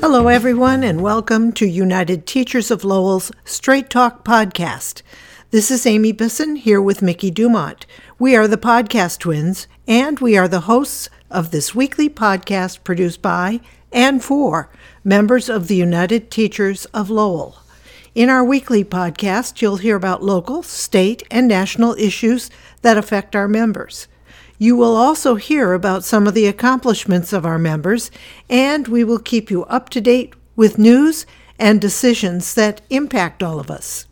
Hello, everyone, and welcome to United Teachers of Lowell's Straight Talk podcast. This is Amy Bisson here with Mickey Dumont. We are the podcast twins, and we are the hosts of this weekly podcast produced by and for members of the United Teachers of Lowell. In our weekly podcast, you'll hear about local, state, and national issues that affect our members. You will also hear about some of the accomplishments of our members, and we will keep you up to date with news and decisions that impact all of us.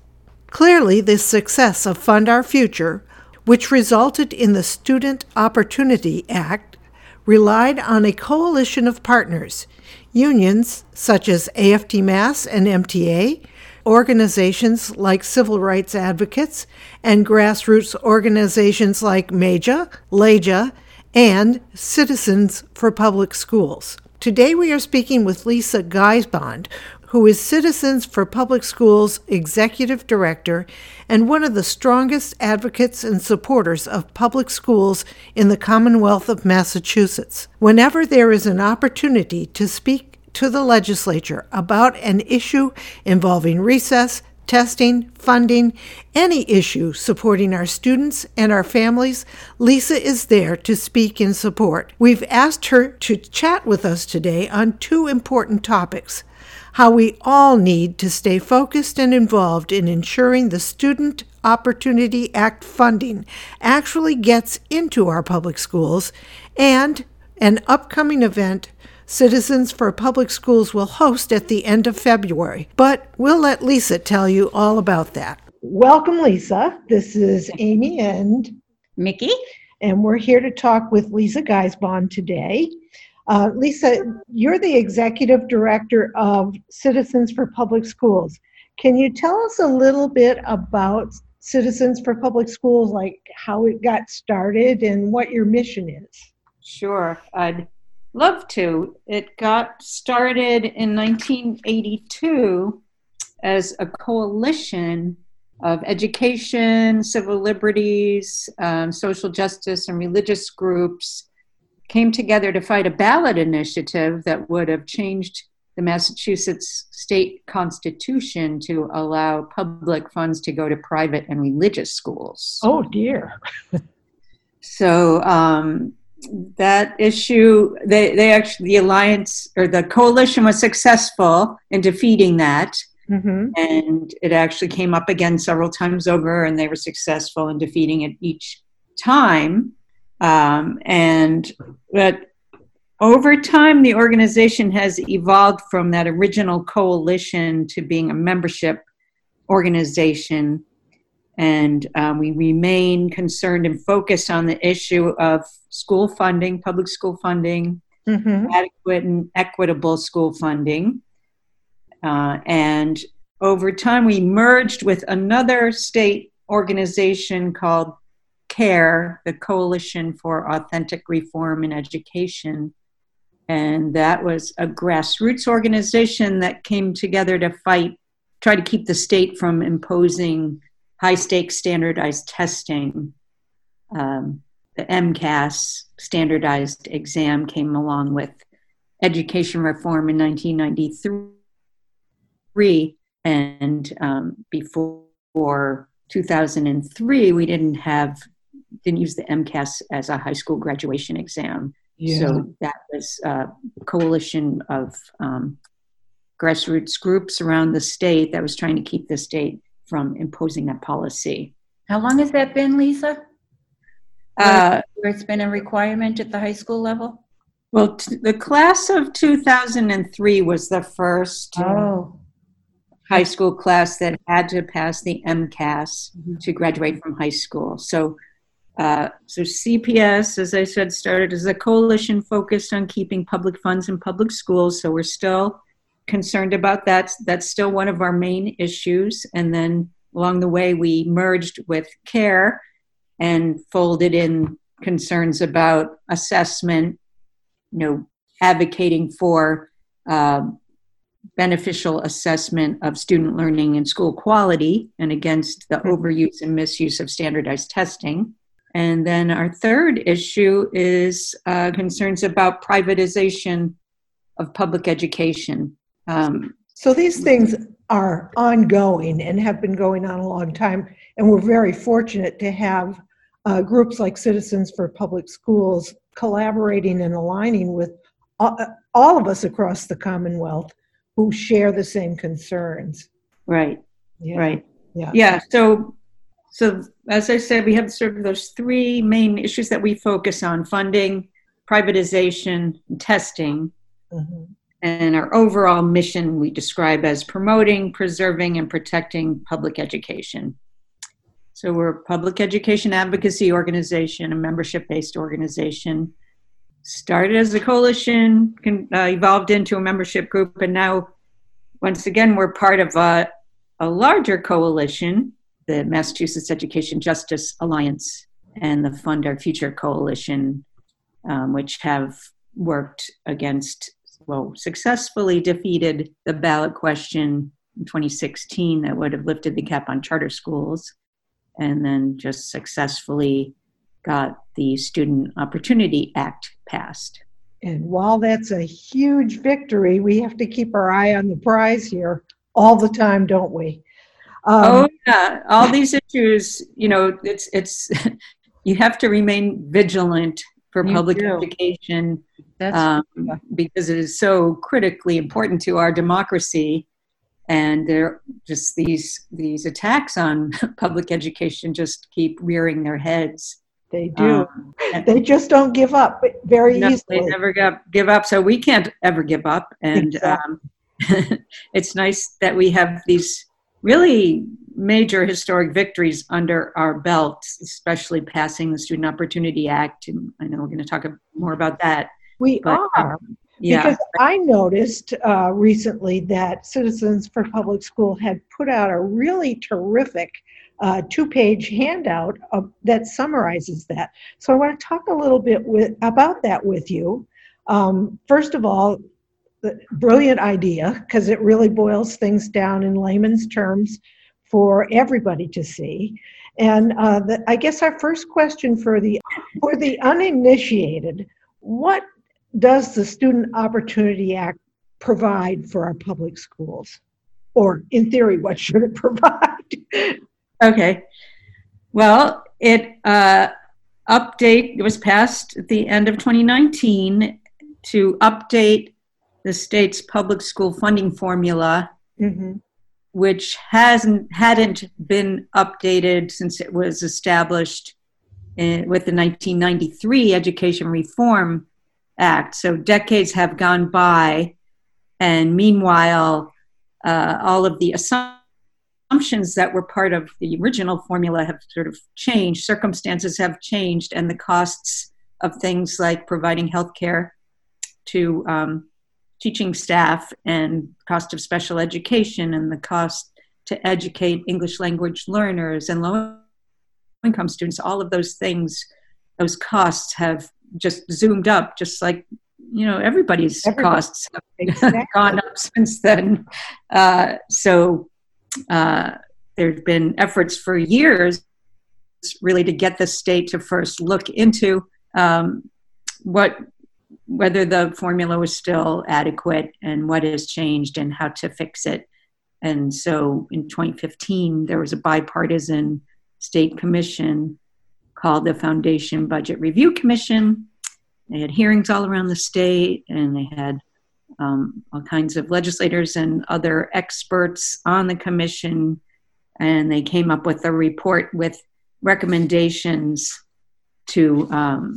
Clearly, the success of Fund Our Future, which resulted in the Student Opportunity Act, relied on a coalition of partners, unions such as AFT Mass and MTA, organizations like civil rights advocates and grassroots organizations like MEJA, LEJA, and Citizens for Public Schools. Today we are speaking with Lisa Guisbond, who is Citizens for Public Schools Executive Director and one of the strongest advocates and supporters of public schools in the Commonwealth of Massachusetts. Whenever there is an opportunity to speak to the legislature about an issue involving recess, testing, funding, any issue supporting our students and our families, Lisa is there to speak in support. We've asked her to chat with us today on two important topics how we all need to stay focused and involved in ensuring the Student Opportunity Act funding actually gets into our public schools, and an upcoming event Citizens for Public Schools will host at the end of February. But we'll let Lisa tell you all about that. Welcome, Lisa. This is Amy and Mickey. And we're here to talk with Lisa Guisbond today. Uh, Lisa, you're the executive director of Citizens for Public Schools. Can you tell us a little bit about Citizens for Public Schools, like how it got started and what your mission is? Sure. I'd love to. It got started in 1982 as a coalition of education, civil liberties, um, social justice, and religious groups came together to fight a ballot initiative that would have changed the Massachusetts state constitution to allow public funds to go to private and religious schools. Oh, dear. so um, that issue they, they actually the alliance or the coalition was successful in defeating that. Mm-hmm. and it actually came up again several times over and they were successful in defeating it each time. Um, and but over time the organization has evolved from that original coalition to being a membership organization and um, we remain concerned and focused on the issue of school funding, public school funding, mm-hmm. adequate and equitable school funding. Uh, and over time, we merged with another state organization called CARE, the Coalition for Authentic Reform in Education. And that was a grassroots organization that came together to fight, try to keep the state from imposing high stakes standardized testing. Um, the MCAS standardized exam came along with education reform in 1993. And um, before 2003, we didn't have, didn't use the MCAS as a high school graduation exam. Yeah. So that was a coalition of um, grassroots groups around the state that was trying to keep the state from imposing that policy. How long has that been, Lisa? Uh, where it's been a requirement at the high school level? Well, t- the class of 2003 was the first oh. high school class that had to pass the MCAS mm-hmm. to graduate from high school. So, uh, so CPS, as I said, started as a coalition focused on keeping public funds in public schools. So we're still concerned about that. That's still one of our main issues. And then along the way, we merged with CARE and folded in concerns about assessment, you know, advocating for uh, beneficial assessment of student learning and school quality and against the mm-hmm. overuse and misuse of standardized testing. And then our third issue is uh, concerns about privatization of public education. Um, so these things are ongoing and have been going on a long time, and we're very fortunate to have uh, groups like Citizens for Public Schools collaborating and aligning with all, all of us across the Commonwealth who share the same concerns. right. Yeah. Right. Yeah. Yeah. So, so as I said, we have sort of those three main issues that we focus on: funding, privatization, and testing. Mhm. And our overall mission we describe as promoting, preserving, and protecting public education. So we're a public education advocacy organization, a membership-based organization. Started as a coalition, con- uh, evolved into a membership group, and now, once again, we're part of a, a larger coalition, the Massachusetts Education Justice Alliance and the Fund Our Future Coalition, um, which have worked against, well, successfully defeated the ballot question in 2016 that would have lifted the cap on charter schools, and then just successfully got the Student Opportunity Act passed. And while that's a huge victory, we have to keep our eye on the prize here all the time, don't we? Um, oh yeah, all these issues, you know, it's it's you have to remain vigilant for You public do. education That's, um, because it is so critically important to our democracy. And there, just these these attacks on public education just keep rearing their heads. they do. Um, they just don't give up very no, they easily. never give, give up, so we can't ever give up. And um, it's nice that we have these really major historic victories under our belt, especially passing the Student Opportunity Act. And I know we're going to talk more about that. we but, are. Yeah. Because I noticed uh, recently that Citizens for Public School had put out a really terrific uh, two-page handout of, that summarizes that. So I want to talk a little bit with, about that with you. Um, first of all, brilliant idea because it really boils things down in layman's terms for everybody to see. And uh, the, I guess our first question for the for the uninitiated, what does the Student Opportunity Act provide for our public schools? Or in theory, what should it provide? Okay. Well, it uh, update it was passed at the end of 2019 to update the state's public school funding formula, Mhm. which hasn't hadn't been updated since it was established in, with the 1993 Education Reform Act. So decades have gone by, and meanwhile, uh, all of the assumptions that were part of the original formula have sort of changed. Circumstances have changed, and the costs of things like providing health care to um, teaching staff, and cost of special education, and the cost to educate English language learners and low income students, all of those things, those costs have just zoomed up, just like you know everybody's Everybody. costs have Exactly. gone up since then. Uh, so uh, there have been efforts for years, really, to get the state to first look into um, what whether the formula was still adequate and what has changed and how to fix it. And so in 2015, there was a bipartisan state commission called the Foundation Budget Review Commission. They had hearings all around the state and they had um, all kinds of legislators and other experts on the commission. And they came up with a report with recommendations to um,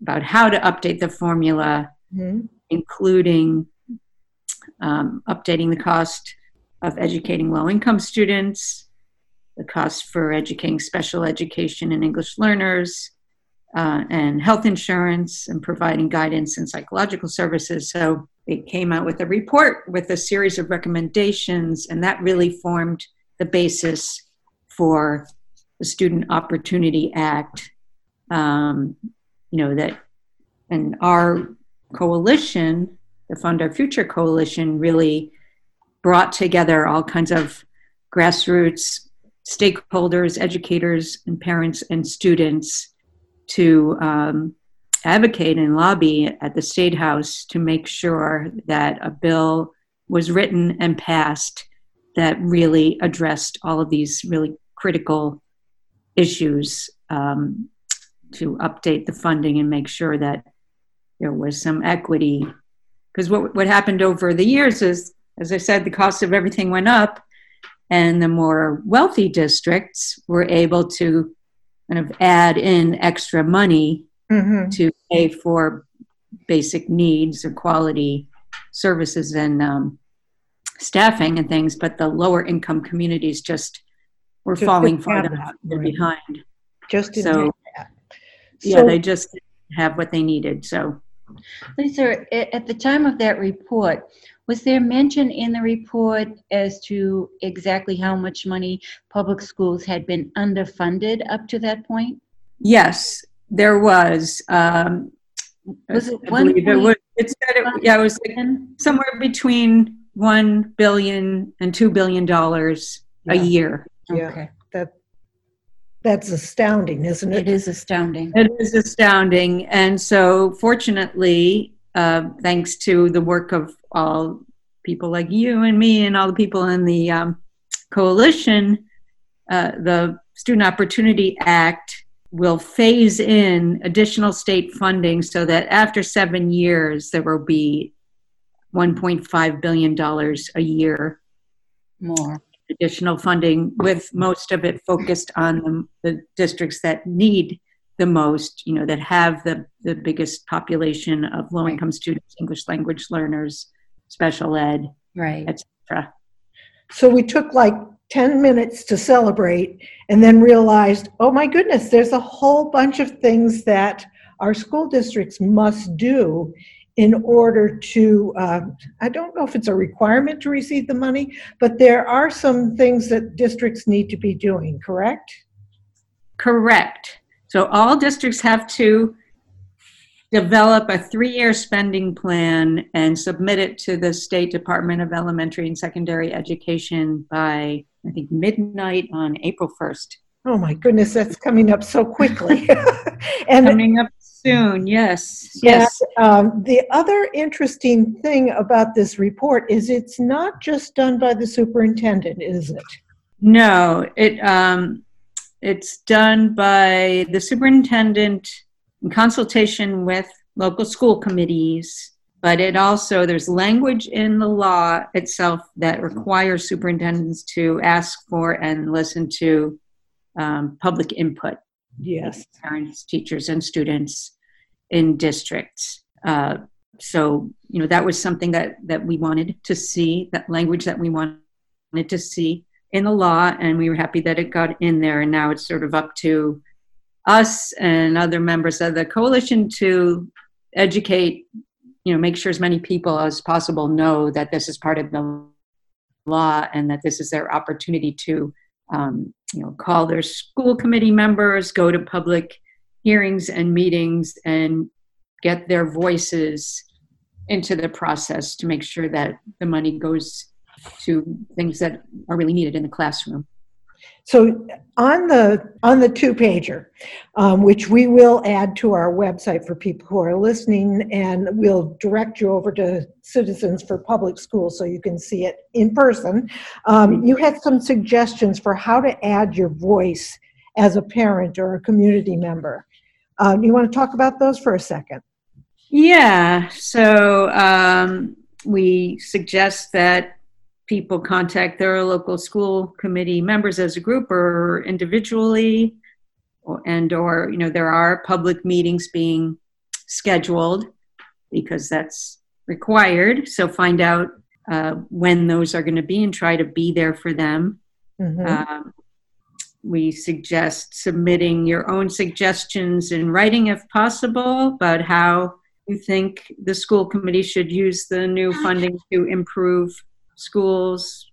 about how to update the formula Mhm. including um, updating the cost of educating low income students, the cost for educating special education and English learners, uh, and health insurance, and providing guidance and psychological services. So they came out with a report with a series of recommendations, and that really formed the basis for the Student Opportunity Act. Um, you know, that, and our coalition, the Fund Our Future Coalition, really brought together all kinds of grassroots stakeholders, educators, and parents and students to um, advocate and lobby at the State House to make sure that a bill was written and passed that really addressed all of these really critical issues um, to update the funding and make sure that there was some equity. Because what, what happened over the years is, as I said, the cost of everything went up, and the more wealthy districts were able to kind of add in extra money mm-hmm. to pay for basic needs or quality services and um, staffing and things, but the lower income communities just were just falling farther behind. Just so, yeah, they just have what they needed. So, Lisa, at the time of that report, was there mention in the report as to exactly how much money public schools had been underfunded up to that point? Yes, there was. Um, was it one? It was. It said it, yeah, it was like somewhere between one billion and two billion dollars yeah. a year. Yeah, okay. that that's astounding, isn't it? It is astounding. It is astounding, and so fortunately, uh, thanks to the work of all people like you and me and all the people in the um, coalition, uh, the Student Opportunity Act will phase in additional state funding so that after seven years there will be 1.5 billion dollars a year more additional funding with most of it focused on the, the, districts that need the most you know that have the, the biggest population of low income students english language learners special ed right. etc so we took like 10 minutes to celebrate and then realized, oh my goodness, there's a whole bunch of things that our school districts must do in order to, uh, I don't know if it's a requirement to receive the money, but there are some things that districts need to be doing, correct? Correct. So all districts have to develop a three-year spending plan and submit it to the State Department of Elementary and Secondary Education by I think midnight on April 1st. Oh my goodness, that's coming up so quickly. and coming up soon, yes. Yes. Um, the other interesting thing about this report is it's not just done by the superintendent, is it? No, it um, it's done by the superintendent in consultation with local school committees but it also there's language in the law itself that requires superintendents to ask for and listen to um, public input yes. Parents teachers and students in districts. Uh, so you know that was something that that we wanted to see that language that we wanted to see in the law and we were happy that it got in there. And now it's sort of up to us and other members of the coalition to educate you know make sure as many people as possible know that this is part of the law and that this is their opportunity to um, you know call their school committee members go to public hearings and meetings and get their voices into the process to make sure that the money goes to things that are really needed in the classroom so on the on the two pager, um, which we will add to our website for people who are listening, and we'll direct you over to Citizens for Public Schools so you can see it in person. Um, you had some suggestions for how to add your voice as a parent or a community member. Uh, you want to talk about those for a second? Yeah. So um, we suggest that people contact their local school committee members as a group or individually or, and or you know there are public meetings being scheduled because that's required so find out uh, when those are going to be and try to be there for them mm-hmm. um, we suggest submitting your own suggestions in writing if possible about how you think the school committee should use the new funding to improve schools,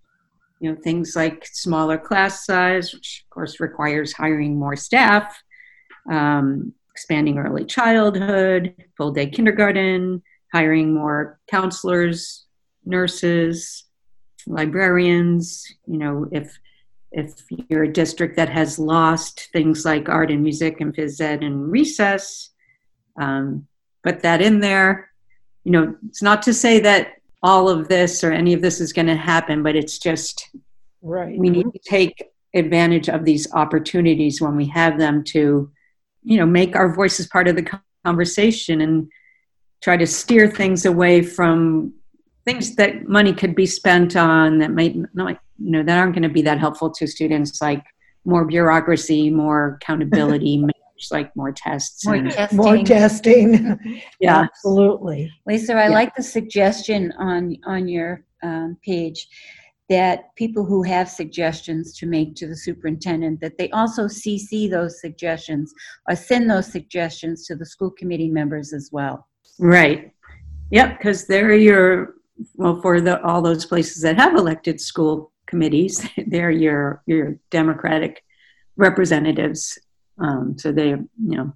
you know, things like smaller class size, which of course requires hiring more staff, um, expanding early childhood, full day kindergarten, hiring more counselors, nurses, librarians, you know, if if you're a district that has lost things like art and music and phys ed and recess, um, put that in there. You know, it's not to say that all of this or any of this is going to happen, but it's just right. We need to take advantage of these opportunities when we have them to, you know, make our voices part of the conversation and try to steer things away from things that money could be spent on that might not, you know, that aren't going to be that helpful to students, like more bureaucracy, more accountability, like more tests. More and- testing. More testing. Yeah. Absolutely. Lisa, I Yeah. like the suggestion on, on your um, page that people who have suggestions to make to the superintendent, that they also CC those suggestions or send those suggestions to the school committee members as well. Right. Yep, because they're your well for the all those places that have elected school committees, they're your your democratic representatives. Um, so they you know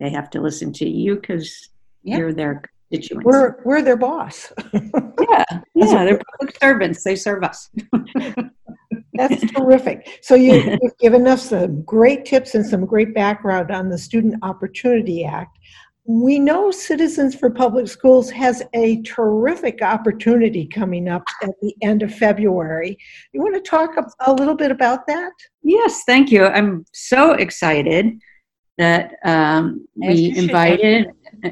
they have to listen to you because Yeah. you're their constituents. We're we're their boss. yeah, yeah, they're public servants. They serve us. That's terrific. So you, you've given us some great tips and some great background on the Student Opportunity Act. We know Citizens for Public Schools has a terrific opportunity coming up at the end of February. You want to talk a, little bit about that? Yes, thank you. I'm so excited that um, we invited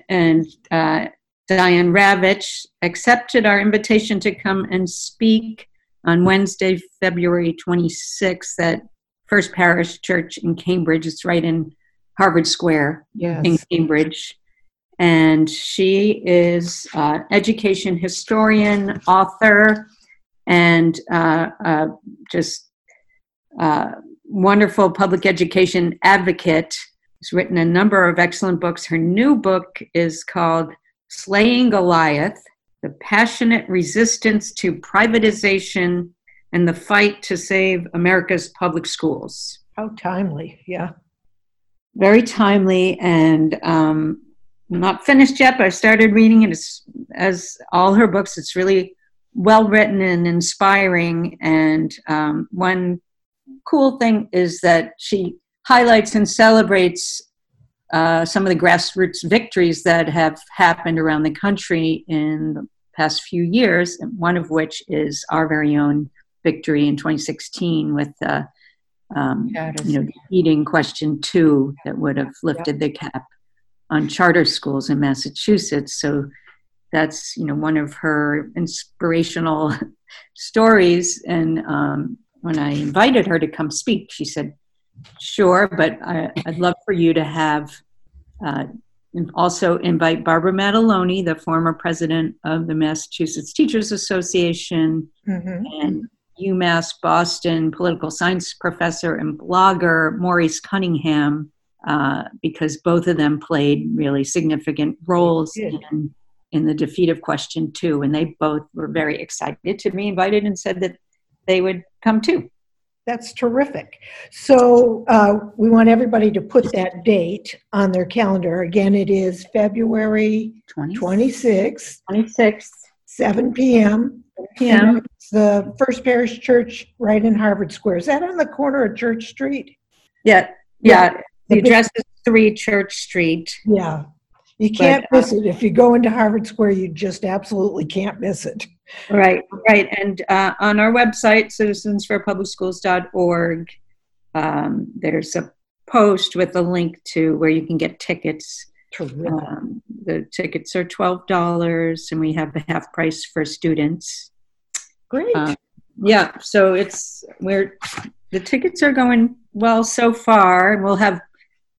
and uh, Diane Ravitch accepted our invitation to come and speak on Wednesday, February 26th at First Parish Church in Cambridge. It's right in Harvard Square in Cambridge. And she is uh, education historian, author, and uh, uh, just uh, wonderful public education advocate. She's written a number of excellent books. Her new book is called Slaying Goliath The Passionate Resistance to Privatization and the Fight to Save America's Public Schools How timely. Yeah. very timely and um, not finished yet but i started reading it it's, as all her books. It's really well written and inspiring. And um, one cool thing is that she highlights and celebrates uh, some of the grassroots victories that have happened around the country in the past few years one of which is our very own victory in 2016 with uh, um, you know, defeating question two that would have lifted the cap on charter schools in Massachusetts. So that's you know one of her inspirational stories. And um, when I invited her to come speak, she said, "Sure, but I, I'd love for you to have." Uh, also invite Barbara Madeloni, the former president of the Massachusetts Teachers Association, Mhm. and UMass Boston political science professor and blogger Maurice Cunningham, uh, because both of them played really significant roles in, in the defeat of Question Two, and they both were very excited to be invited and said that they would come too. That's terrific. So uh, we want everybody to put that date on their calendar. Again, it is February 20? 26th, Twenty sixth 7 p.m. p.m. The First Parish Church right in Harvard Square. Is that on the corner of Church Street? Yeah, yeah. The address is Three Church Street. Yeah. You can't But, uh, miss it. If you go into Harvard Square, you just absolutely can't miss it. Right, right. And uh, on our website, citizensforpublicschools.org, um, there's a post with a link to where you can get tickets. Terrific. Um, the tickets are $12, and we have the half price for students. Great. Uh, yeah, so it's we're the tickets are going well so far, and we'll have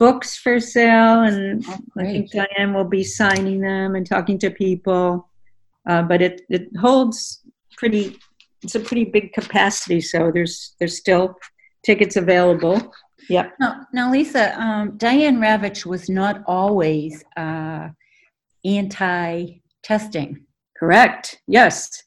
books for sale, and I think Diane will be signing them and talking to people. Uh, but it it holds pretty. It's a pretty big capacity, so there's there's still tickets available. Yep. Now, now Lisa, um, Diane Ravitch was not always uh, anti-testing. Correct. Yes,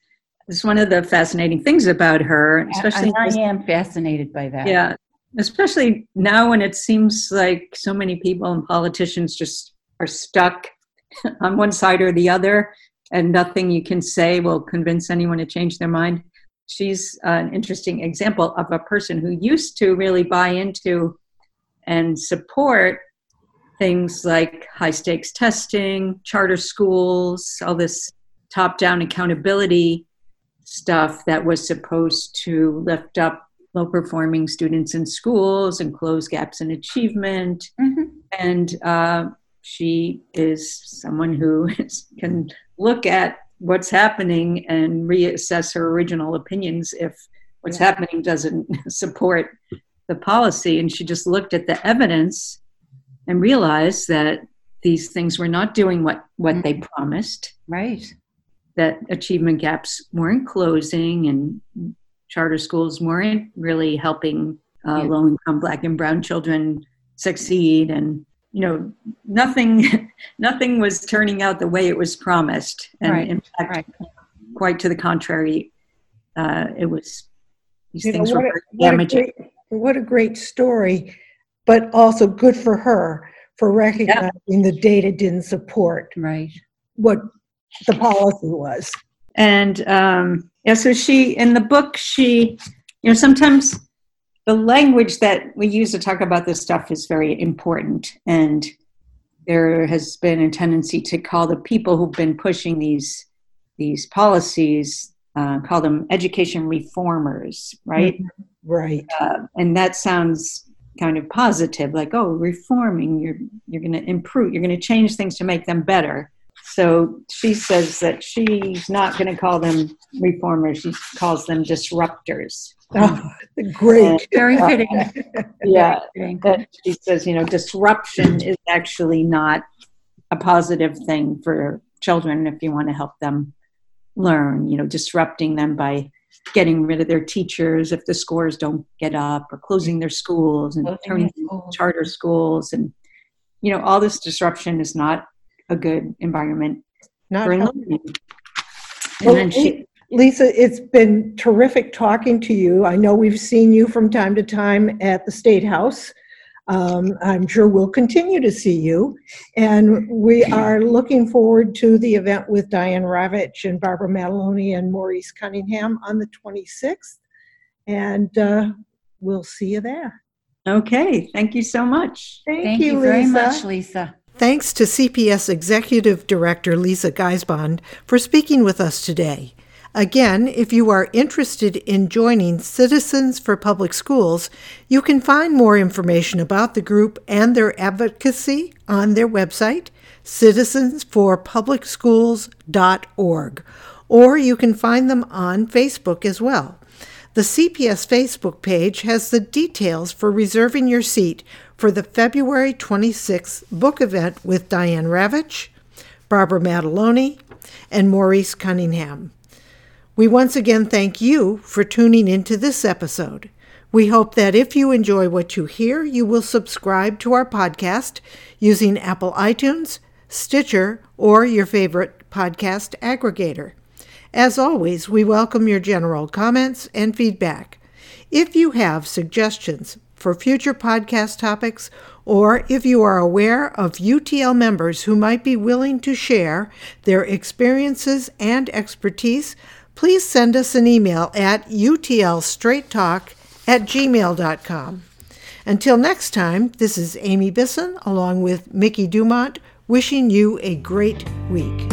it's one of the fascinating things about her, especially I, I am fascinated by that. Yeah, especially now when it seems like so many people and politicians just are stuck on one side or the other, and nothing you can say will convince anyone to change their mind. She's an interesting example of a person who used to really buy into and support things like high stakes testing, charter schools, all this top down accountability stuff that was supposed to lift up low performing students in schools and close gaps in achievement. Mm-hmm. And uh, she is someone who is, can look at what's happening and reassess her original opinions if what's yeah. happening doesn't support the policy. And she just looked at the evidence and realized that these things were not doing what, what mm-hmm. they promised. Right. That achievement gaps weren't closing and charter schools weren't really helping uh, yeah. low income black and brown children succeed and you know nothing nothing was turning out the way it was promised and right. in fact right. quite to the contrary uh, it was these you things know, were a, damaging what a, great, what a great story but also good for her for recognizing yeah. the data didn't support right what the policy was and um, yeah so she in the book she you know sometimes the language that we use to talk about this stuff is very important. And there has been a tendency to call the people who've been pushing these these policies uh, call them education reformers right? Mm-hmm. right. Uh, and that sounds kind of positive like oh reforming you're you're going to improve you're going to change things to make them better so she says that she's not going to call them reformers she calls them disruptors. Oh, great and, very uh, fitting. yeah she says you know disruption is actually not a positive thing for children if you want to help them learn you know disrupting them by getting rid of their teachers if the scores don't get up or closing their schools and turning charter schools and you know all this disruption is not a good environment not for learning well, then she, Lisa, it's been terrific talking to you. I know we've seen you from time to time at the State House. Um, I'm sure we'll continue to see you. And we are looking forward to the event with Diane Ravitch and Barbara Madeloni and Maurice Cunningham on the 26th. And uh, we'll see you there. Okay. Thank you so much. Thank, Thank you, you very much, Lisa. Thanks to CPS Executive Director Lisa Guisbond for speaking with us today. Again, if you are interested in joining Citizens for Public Schools, you can find more information about the group and their advocacy on their website, citizensforpublicschools.org, or you can find them on Facebook as well. The CPS Facebook page has the details for reserving your seat for the February 26th book event with Diane Ravitch, Barbara Madeloni, and Maurice Cunningham. We once again thank you for tuning into this episode. We hope that if you enjoy what you hear, you will subscribe to our podcast using Apple iTunes, Stitcher, or your favorite podcast aggregator. As always, we welcome your general comments and feedback. If you have suggestions for future podcast topics, or if you are aware of UTL members who might be willing to share their experiences and expertise, please send us an email at utlstraighttalk at gmail.com. Until next time, this is Amy Bisson along with Mickey Dumont wishing you a great week.